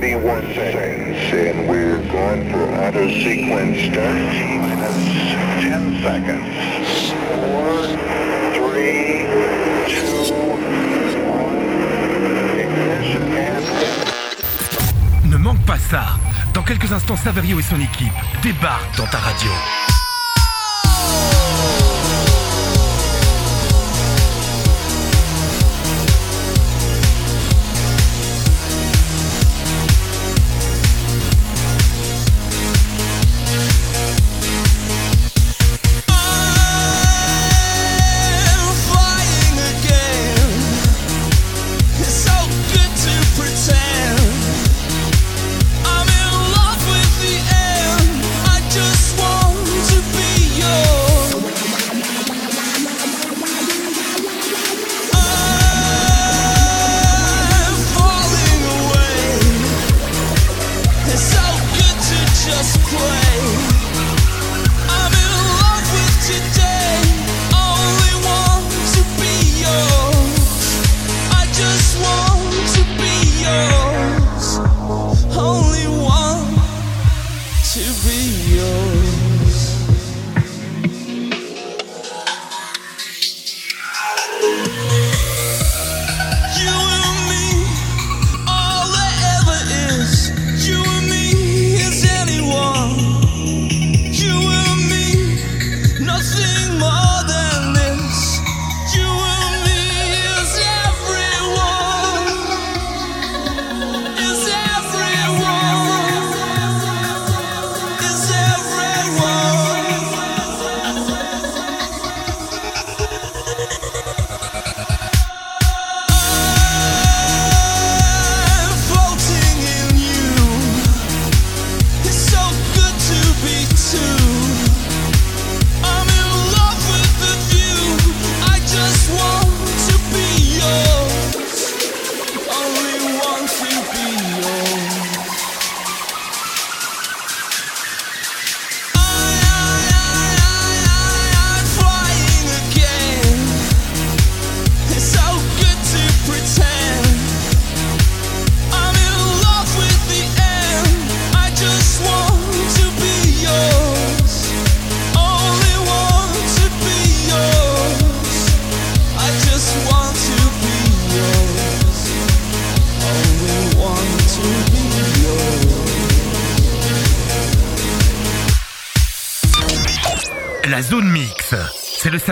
31 seconds, and we're going for auto sequence start. Minus 10 seconds. 4, 3, 2, 1. Ignition and... Ne manque pas ça. Dans quelques instants, Saverio et son équipe débarquent dans ta radio.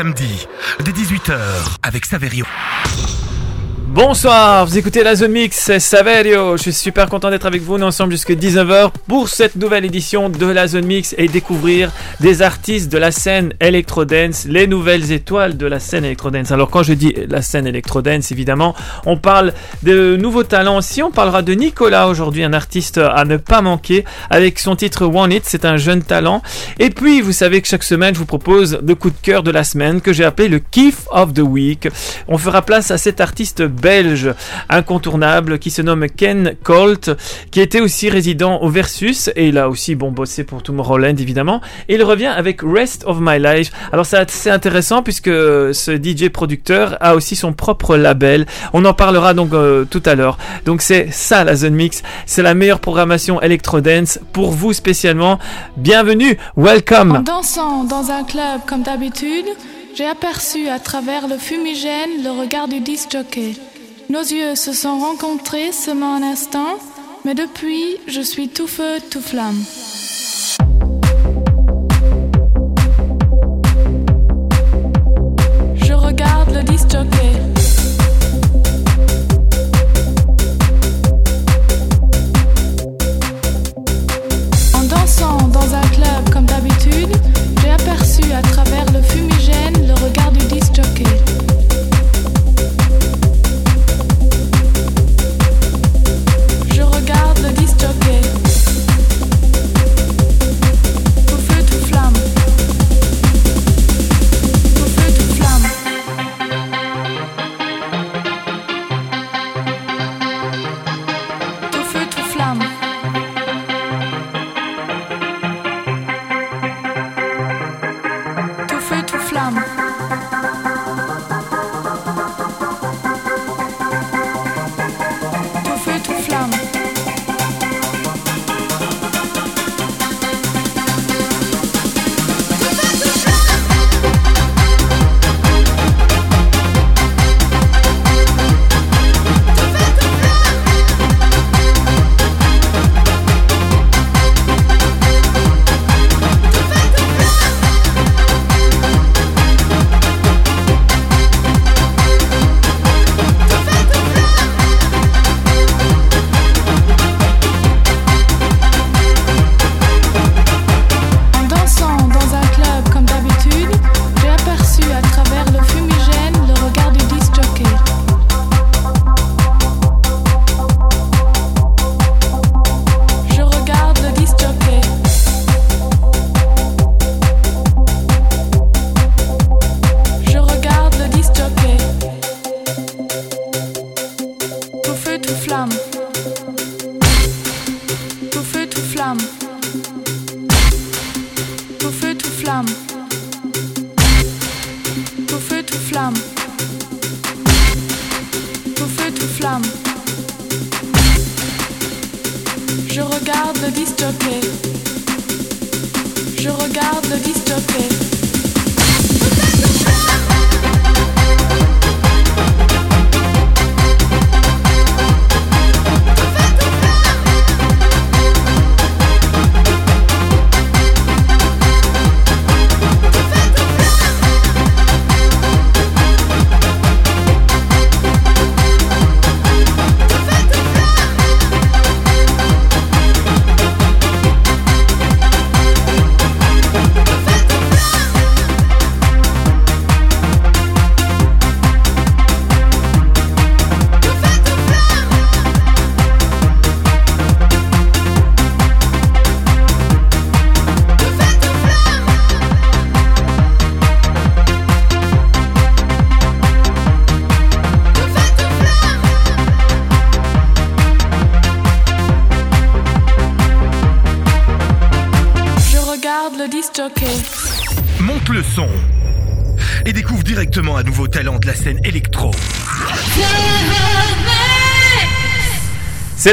Samedi, dès 18h, avec Saverio. Bonsoir, vous écoutez la Zone Mix, c'est Saverio. Je suis super content d'être avec vous. Est ensemble jusqu'à 19h pour cette nouvelle édition de la Zone Mix et découvrir des artistes de la scène Electro-Dance, les nouvelles étoiles de la scène Electro-Dance. Alors quand je dis la scène Electro-Dance, évidemment, on parle de nouveaux talents aussi. On parlera de Nicolas aujourd'hui, un artiste à ne pas manquer avec son titre One It. C'est un jeune talent. Et puis, vous savez que chaque semaine, je vous propose le coup de cœur de la semaine que j'ai appelé le Kiff of the Week. On fera place à cet artiste belge incontournable qui se nomme Ken Colt, qui était aussi résident au Versus et il a aussi bon bossé pour Tomorrowland évidemment. Et il revient avec Rest of My Life. Alors c'est assez intéressant puisque ce DJ producteur a aussi son propre label. On en parlera donc euh, tout à l'heure. Donc c'est ça la Zone Mix, c'est la meilleure programmation electro dance pour vous spécialement. Bienvenue, En welcome. dansant dans un club comme d'habitude, j'ai aperçu à travers le fumigène le regard du disc jockey. Nos yeux se sont rencontrés seulement un instant, mais depuis, je suis tout feu, tout flamme. Je regarde le jockey. En dansant dans un club comme d'habitude, j'ai aperçu à travers le fumigène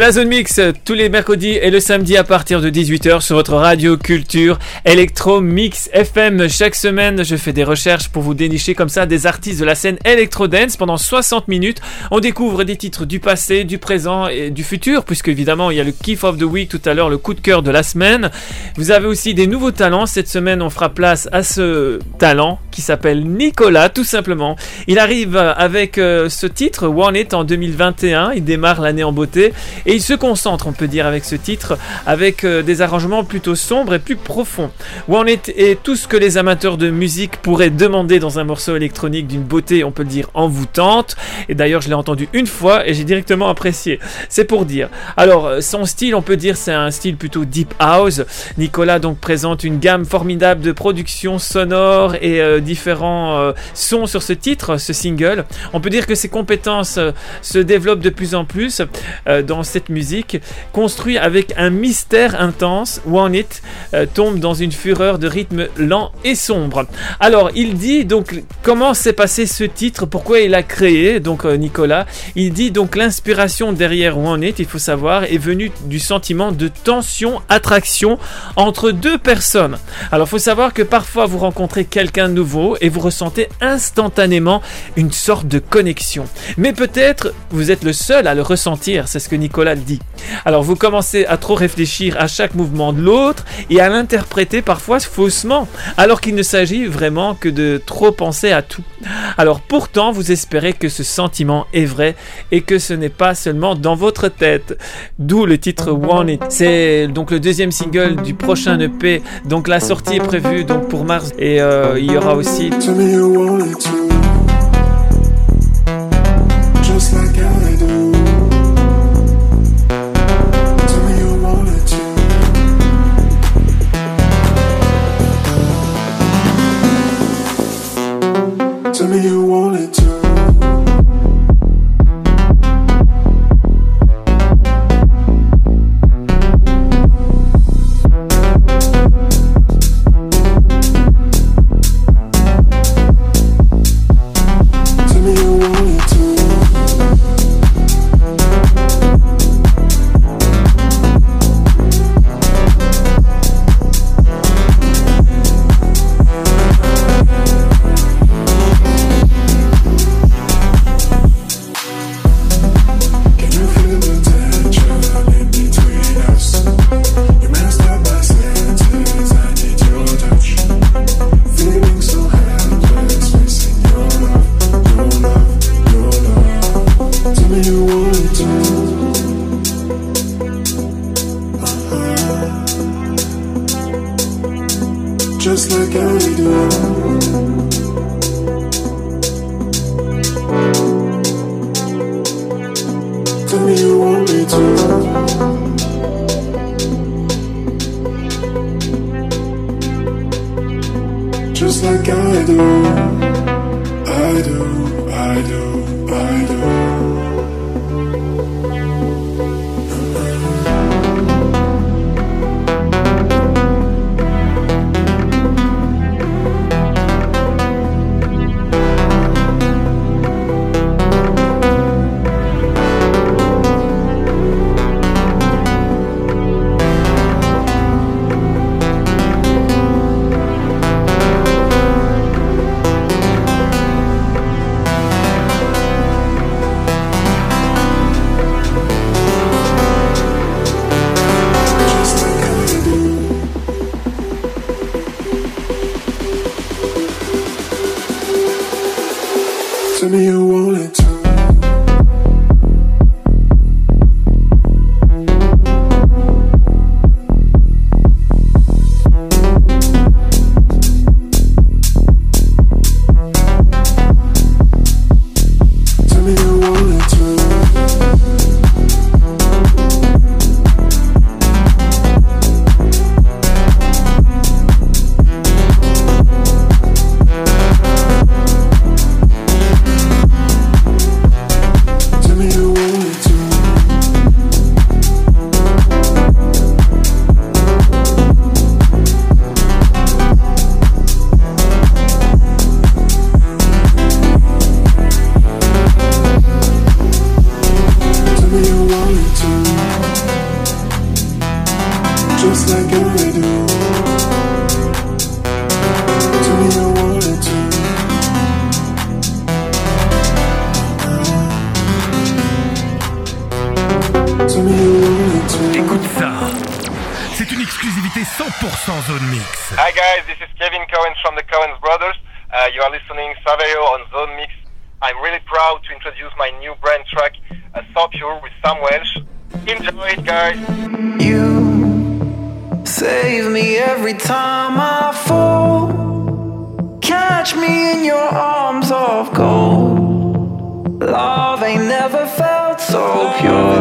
la Zone Mix tous les mercredis et le samedi à partir de 18h sur votre radio culture Electro Mix FM. Chaque semaine, je fais des recherches pour vous dénicher comme ça des artistes de la scène Electro Dance pendant 60 minutes. On découvre des titres du passé, du présent et du futur puisque évidemment, il y a le Kiff of the Week tout à l'heure, le coup de cœur de la semaine. Vous avez aussi des nouveaux talents. Cette semaine, on fera place à ce talent qui s'appelle Nicolas tout simplement. Il arrive avec euh, ce titre One It en 2021. Il démarre l'année en beauté et il se concentre, on peut dire, avec ce titre, avec euh, des arrangements plutôt sombres et plus profonds. One It est tout ce que les amateurs de musique pourraient demander dans un morceau électronique d'une beauté, on peut dire, envoûtante. Et d'ailleurs, je l'ai entendu une fois et j'ai directement apprécié. C'est pour dire. Alors, euh, son style, on peut dire, c'est un style plutôt deep house. Nicolas donc présente une gamme formidable de productions sonores et euh, différents sons sur ce titre, ce single. On peut dire que ses compétences se développent de plus en plus dans cette musique, construit avec un mystère intense. One It euh, tombe dans une fureur de rythme lent et sombre. Alors, il dit donc comment s'est passé ce titre, pourquoi il a créé, donc euh, Nicolas. Il dit donc l'inspiration derrière One It, il faut savoir, est venue du sentiment de tension, attraction entre deux personnes. Alors, faut savoir que parfois vous rencontrez quelqu'un de nouveau et vous ressentez instantanément une sorte de connexion. Mais peut-être vous êtes le seul à le ressentir, c'est ce que Nicolas Alors vous commencez à trop réfléchir à chaque mouvement de l'autre et à l'interpréter parfois faussement, alors qu'il ne s'agit vraiment que de trop penser à tout. Alors pourtant vous espérez que ce sentiment est vrai et que ce n'est pas seulement dans votre tête. D'où le titre One It. C'est donc le deuxième single du prochain EP. Donc la sortie est prévue donc pour mars et euh, il y aura aussi so pure.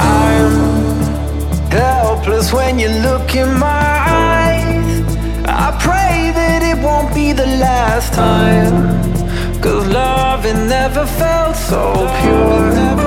I'm helpless when you look in my eyes. I pray that it won't be the last time. Cause love it never felt so pure.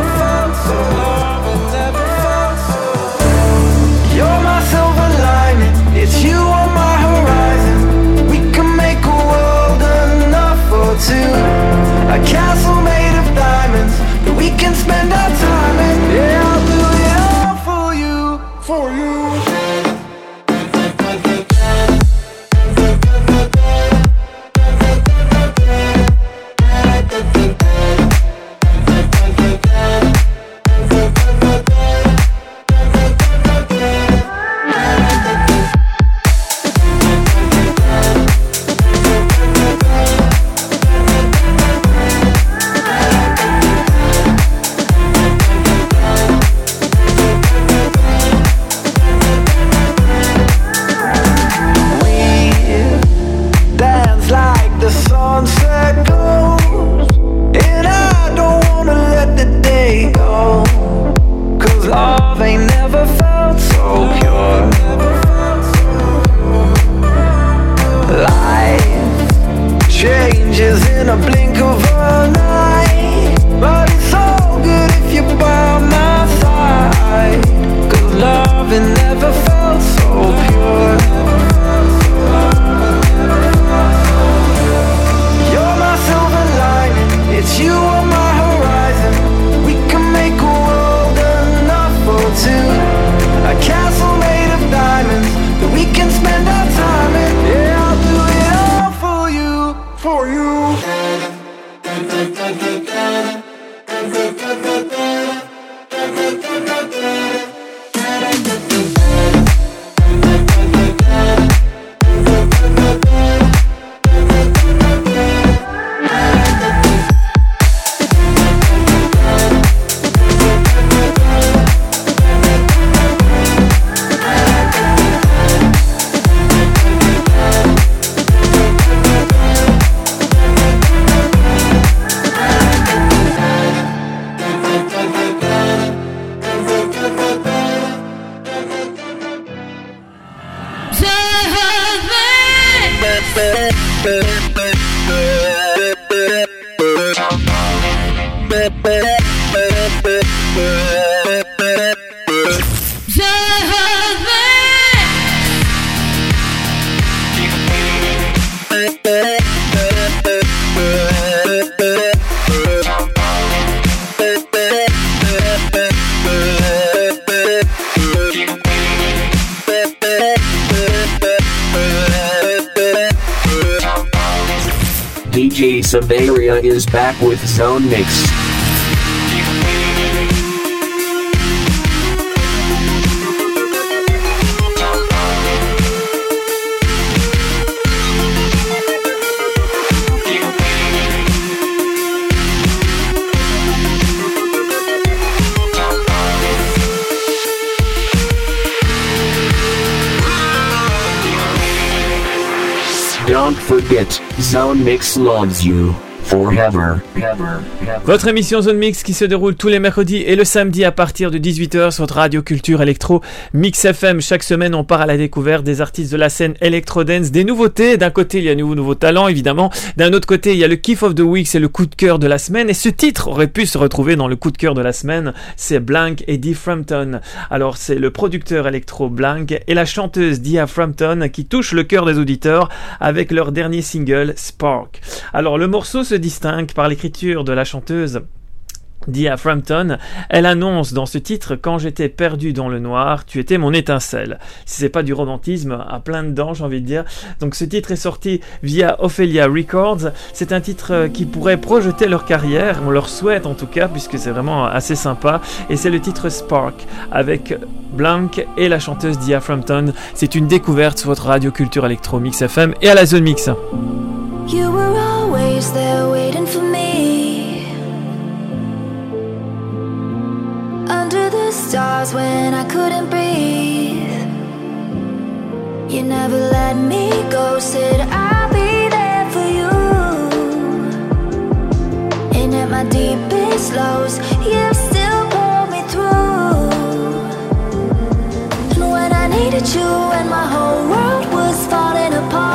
Zone Mix. Don't forget, Zone Mix loves you Votre émission Zone Mix qui se déroule tous les mercredis et le samedi à partir de 18h sur votre radio culture électro Mix FM. Chaque semaine, on part à la découverte des artistes de la scène électro dance, des nouveautés. D'un côté, il y a nouveaux nouveaux talents évidemment. D'un autre côté, il y a le kiff of the week, c'est le coup de cœur de la semaine. Et ce titre aurait pu se retrouver dans le coup de cœur de la semaine. C'est Blank et Dee Frampton. Alors, c'est le producteur électro Blank et la chanteuse Dia Frampton qui touchent le cœur des auditeurs avec leur dernier single Spark. Alors, le morceau se distingue par l'écriture de la chanteuse Dia Frampton, elle annonce dans ce titre Quand j'étais perdu dans le noir, tu étais mon étincelle. Si c'est pas du romantisme à plein dedans, j'ai envie de dire. Donc ce titre est sorti via Ophelia Records. C'est un titre euh, qui pourrait projeter leur carrière, on leur souhaite en tout cas, puisque c'est vraiment assez sympa. Et c'est le titre Spark avec Blank et la chanteuse Dia Frampton. C'est une découverte sur votre radio culture électro Mix FM et à la zone mix. There waiting for me. Under the stars when I couldn't breathe. You never let me go, said I'll be there for you. And at my deepest lows, you still pulled me through. And when I needed you, and my whole world was falling apart.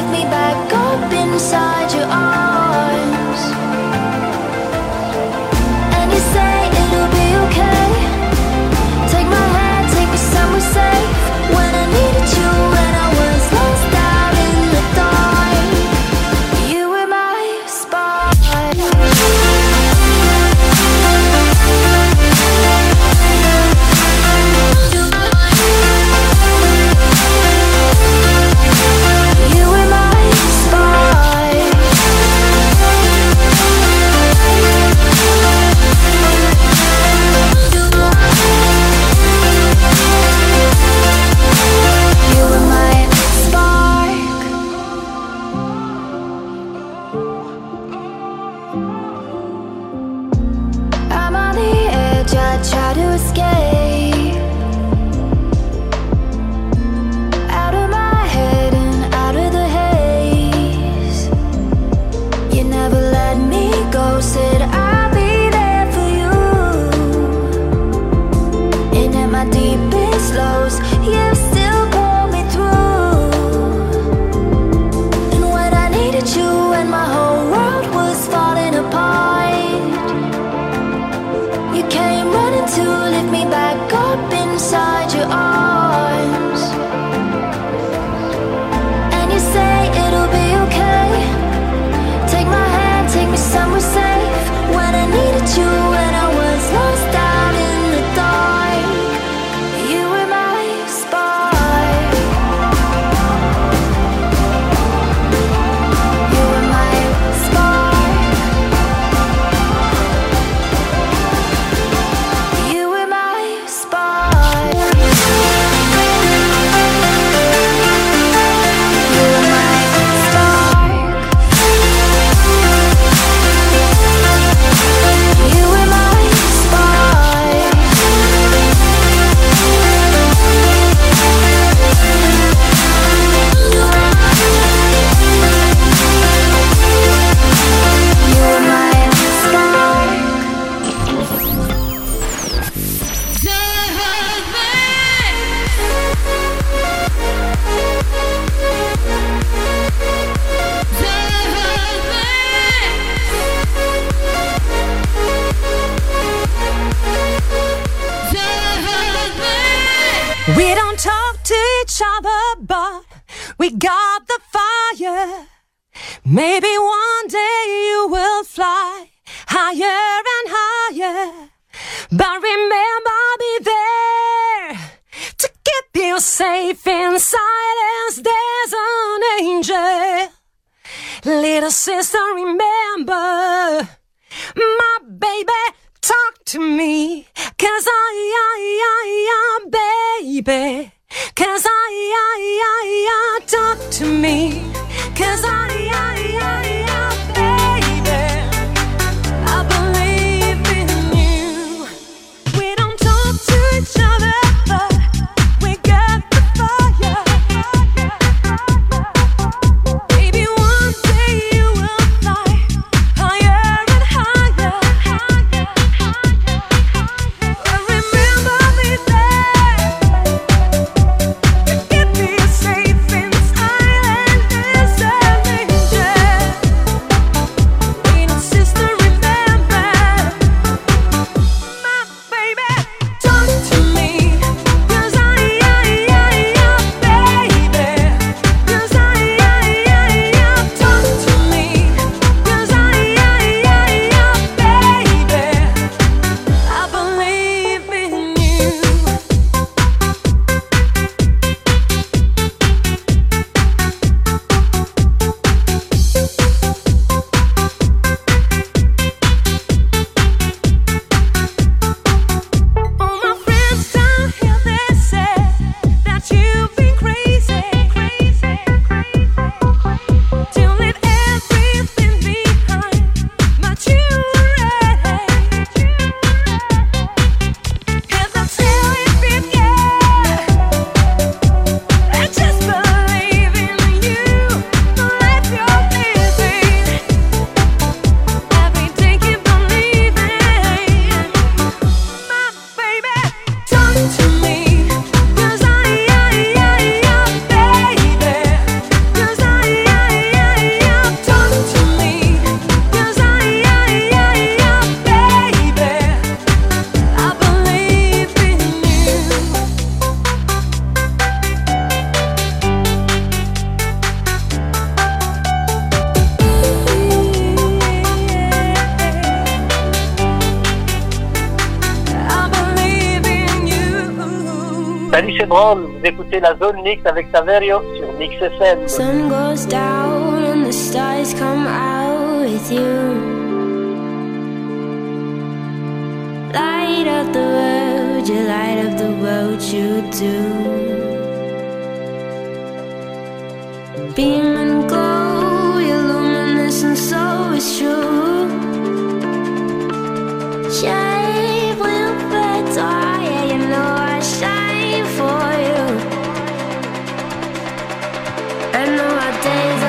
Lift me back up inside your arms. écoutez la zone avec Saverio sur FM. Sun goes down and the stars come out with you. Light up the world, you light up the world, you do. Beam and glow, you luminous and so is true. days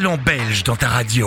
talent belge dans ta radio.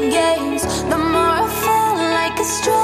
your games, the more I felt like a stranger.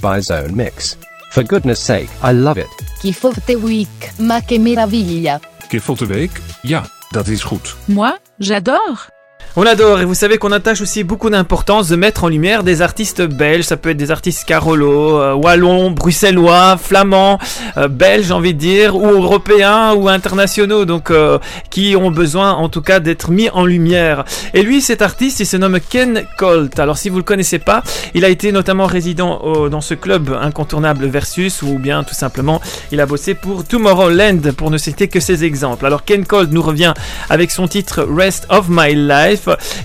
By Zone Mix. For goodness sake, I love it. Gift of the Week, ma che meraviglia. Gift of the Week? Ja, dat is goed. Moi, j'adore. On adore et vous savez qu'on attache aussi beaucoup d'importance de mettre en lumière des artistes belges. Ça peut être des artistes carolo, euh, wallons, bruxellois, flamands, euh, belges, j'ai envie de dire, ou européens ou internationaux, donc euh, qui ont besoin en tout cas d'être mis en lumière. Et lui, cet artiste, il se nomme Ken Colt. Alors si vous le connaissez pas, il a été notamment résident dans ce club incontournable Versus, ou bien tout simplement, il a bossé pour Tomorrowland, pour ne citer que ces exemples. Alors Ken Colt nous revient avec son titre Rest of My Life,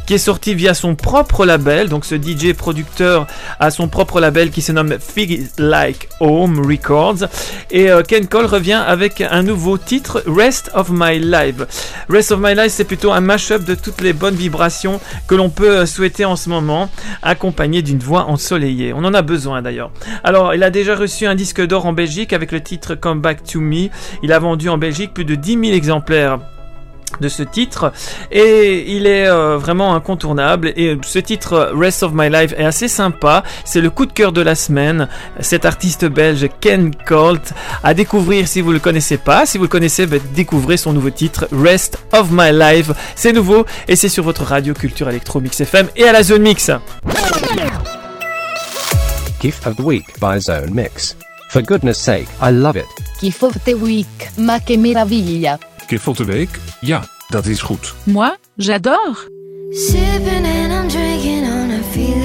qui est sorti via son propre label. Donc ce DJ producteur a son propre label qui se nomme Fig Like Home Records. Et euh, Ken Cole revient avec un nouveau titre, Rest of My Life. Rest of My Life, c'est plutôt un mashup de toutes les bonnes vibrations que l'on peut euh, souhaiter en ce moment, accompagné d'une voix ensoleillée. On en a besoin d'ailleurs. Alors, il a déjà reçu un disque d'or en Belgique avec le titre Come Back to Me. Il a vendu en Belgique plus de 10 000 exemplaires de ce titre. Et il est euh, vraiment incontournable. Et ce titre Rest of My Life est assez sympa. C'est le coup de cœur de la semaine. Cet artiste belge Ken Colt à découvrir si vous le connaissez pas. Si vous le connaissez bah, découvrez son nouveau titre Rest of My Life. C'est nouveau et c'est sur votre radio Culture Electro Mix FM et à la zone mix. Gift of the Week by Zone Mix. For goodness sake, I love it. Gift of the Week, ma che meraviglia. Of the Week? Ja, dat is goed. Moi, j'adore. Sipping and I'm drinking on a feeling.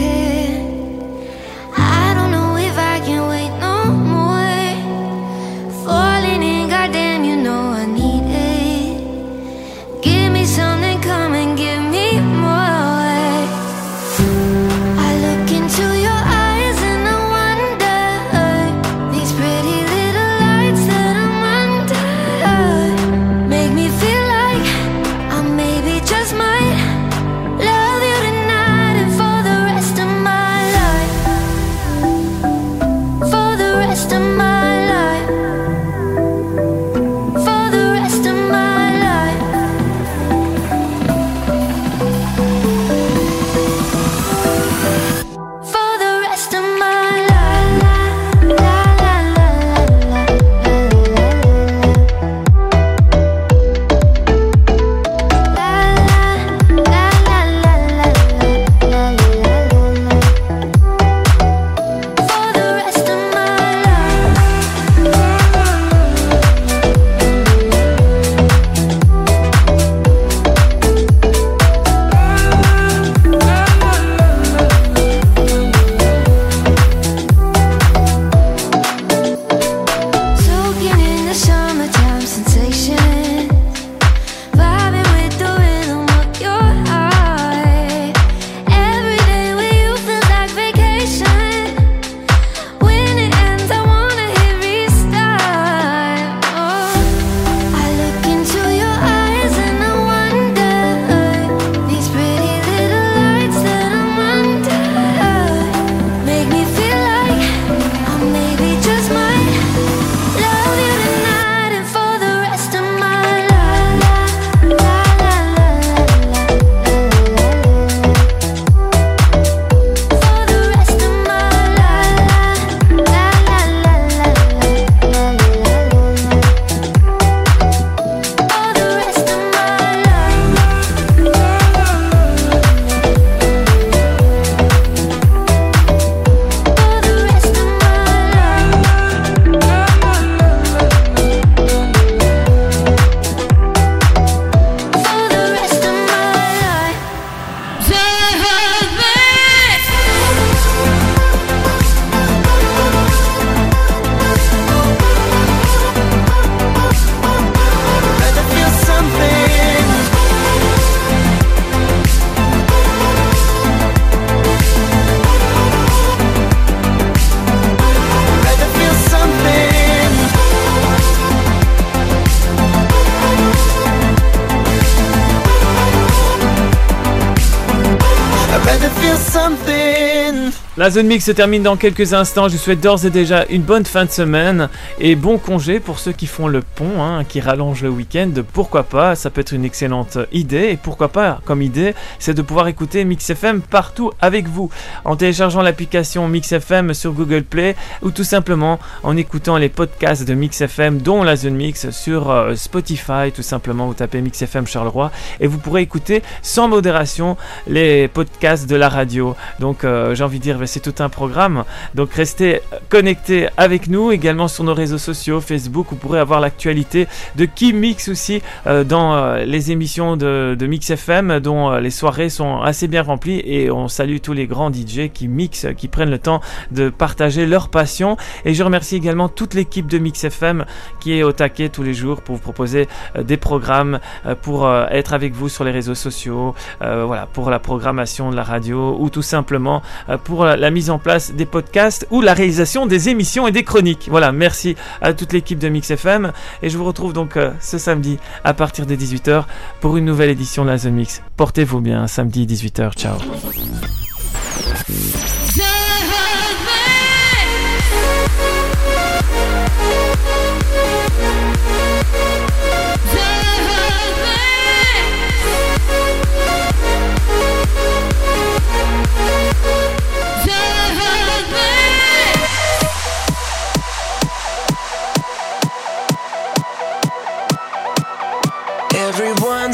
La zone mix se termine dans quelques instants. Je vous souhaite d'ores et déjà une bonne fin de semaine et bon congé pour ceux qui font le pont, hein, qui rallongent le week-end. Pourquoi pas? Ça peut être une excellente idée. Et pourquoi pas, comme idée, c'est de pouvoir écouter Mix FM partout avec vous en téléchargeant l'application Mix FM sur Google Play ou tout simplement en écoutant les podcasts de Mix FM, dont la zone mix sur euh, Spotify. Tout simplement, vous tapez Mix FM Charleroi et vous pourrez écouter sans modération les podcasts de la radio. Donc, euh, j'ai envie de dire, c'est tout un programme. Donc, restez connectés avec nous également sur nos réseaux sociaux, Facebook. Vous pourrez avoir l'actualité de qui mixe aussi euh, dans euh, les émissions de, de Mix FM, dont euh, les soirées sont assez bien remplies. Et on salue tous les grands DJ qui mixent, qui prennent le temps de partager leur passion. Et je remercie également toute l'équipe de Mix FM qui est au taquet tous les jours pour vous proposer des programmes, pour être avec vous sur les réseaux sociaux, voilà, pour la programmation de la radio ou tout simplement pour la, la mise en place des podcasts ou la réalisation des émissions et des chroniques. Voilà, merci à toute l'équipe de Mix FM et je vous retrouve donc euh, ce samedi à partir de 18h pour une nouvelle édition de la Zone Mix. Portez-vous bien, samedi 18h. Ciao.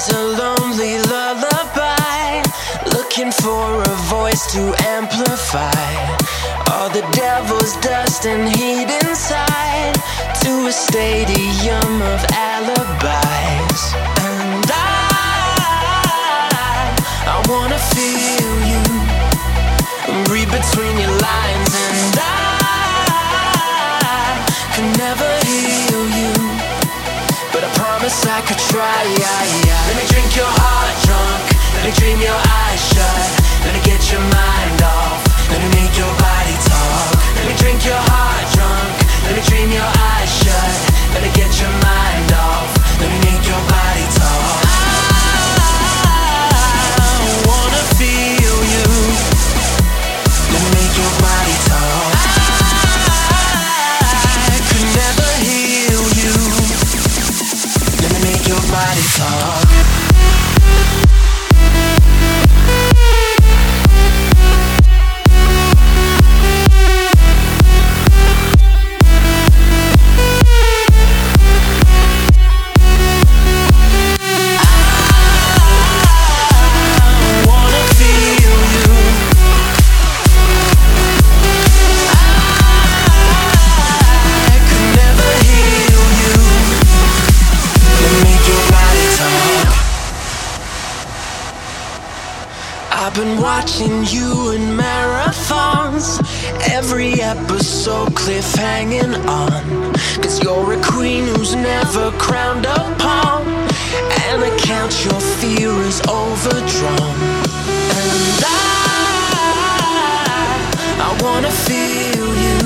A lonely lullaby, looking for a voice to amplify. All the devil's dust and heat inside. To a stadium of alibis. And I, I wanna feel you, read between your lines, and I can never heal you. Promise I could try. Let me drink your heart drunk. Let me dream your eyes shut. Let me get your mind off. Let me make your body talk. Let me drink your heart drunk. Let me dream your eyes shut. Let me get your mind off. song watching you in marathons. Every episode cliff hanging on. Cause you're a queen who's never crowned upon. And I count your fear is overdrawn. And I, I wanna feel you.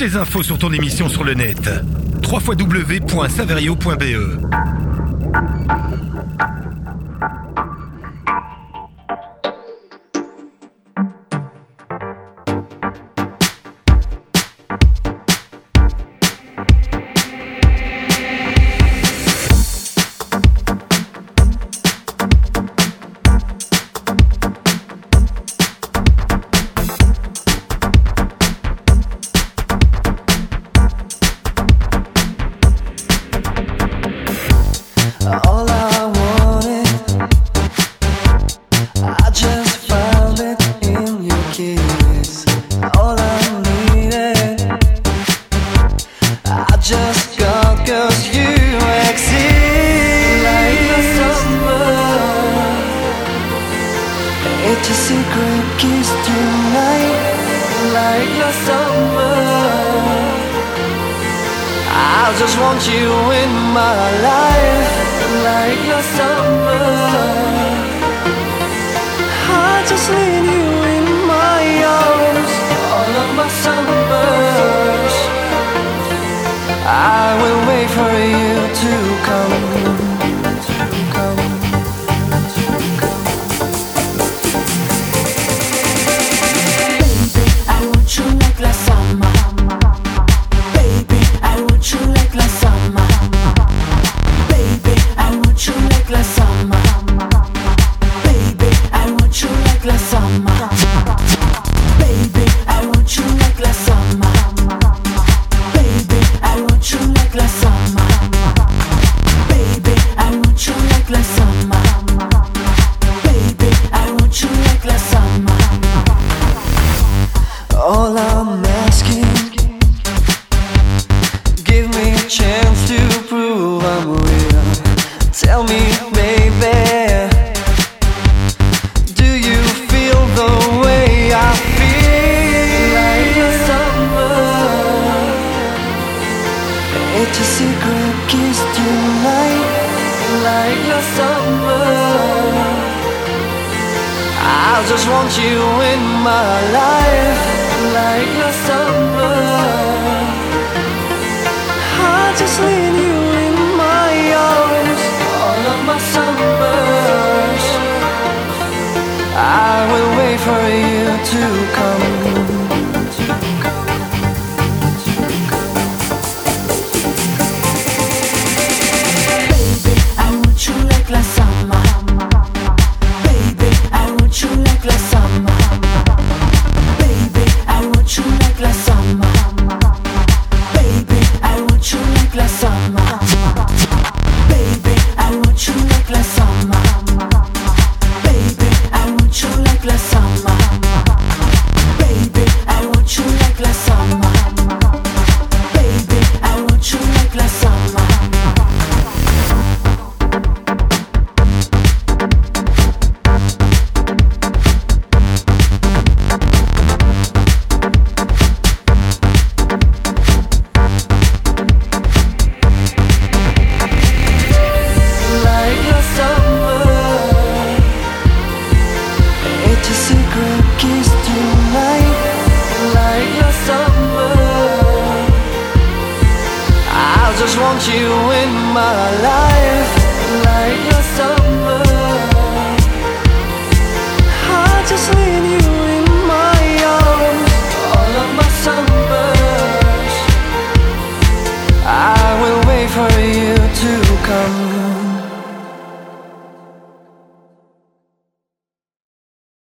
toutes les infos sur ton émission sur le net. www.saverio.be secret kiss like summer. I just want you in my life, like last summer. I just need you in my arms, all of my summers. I will wait for you to come.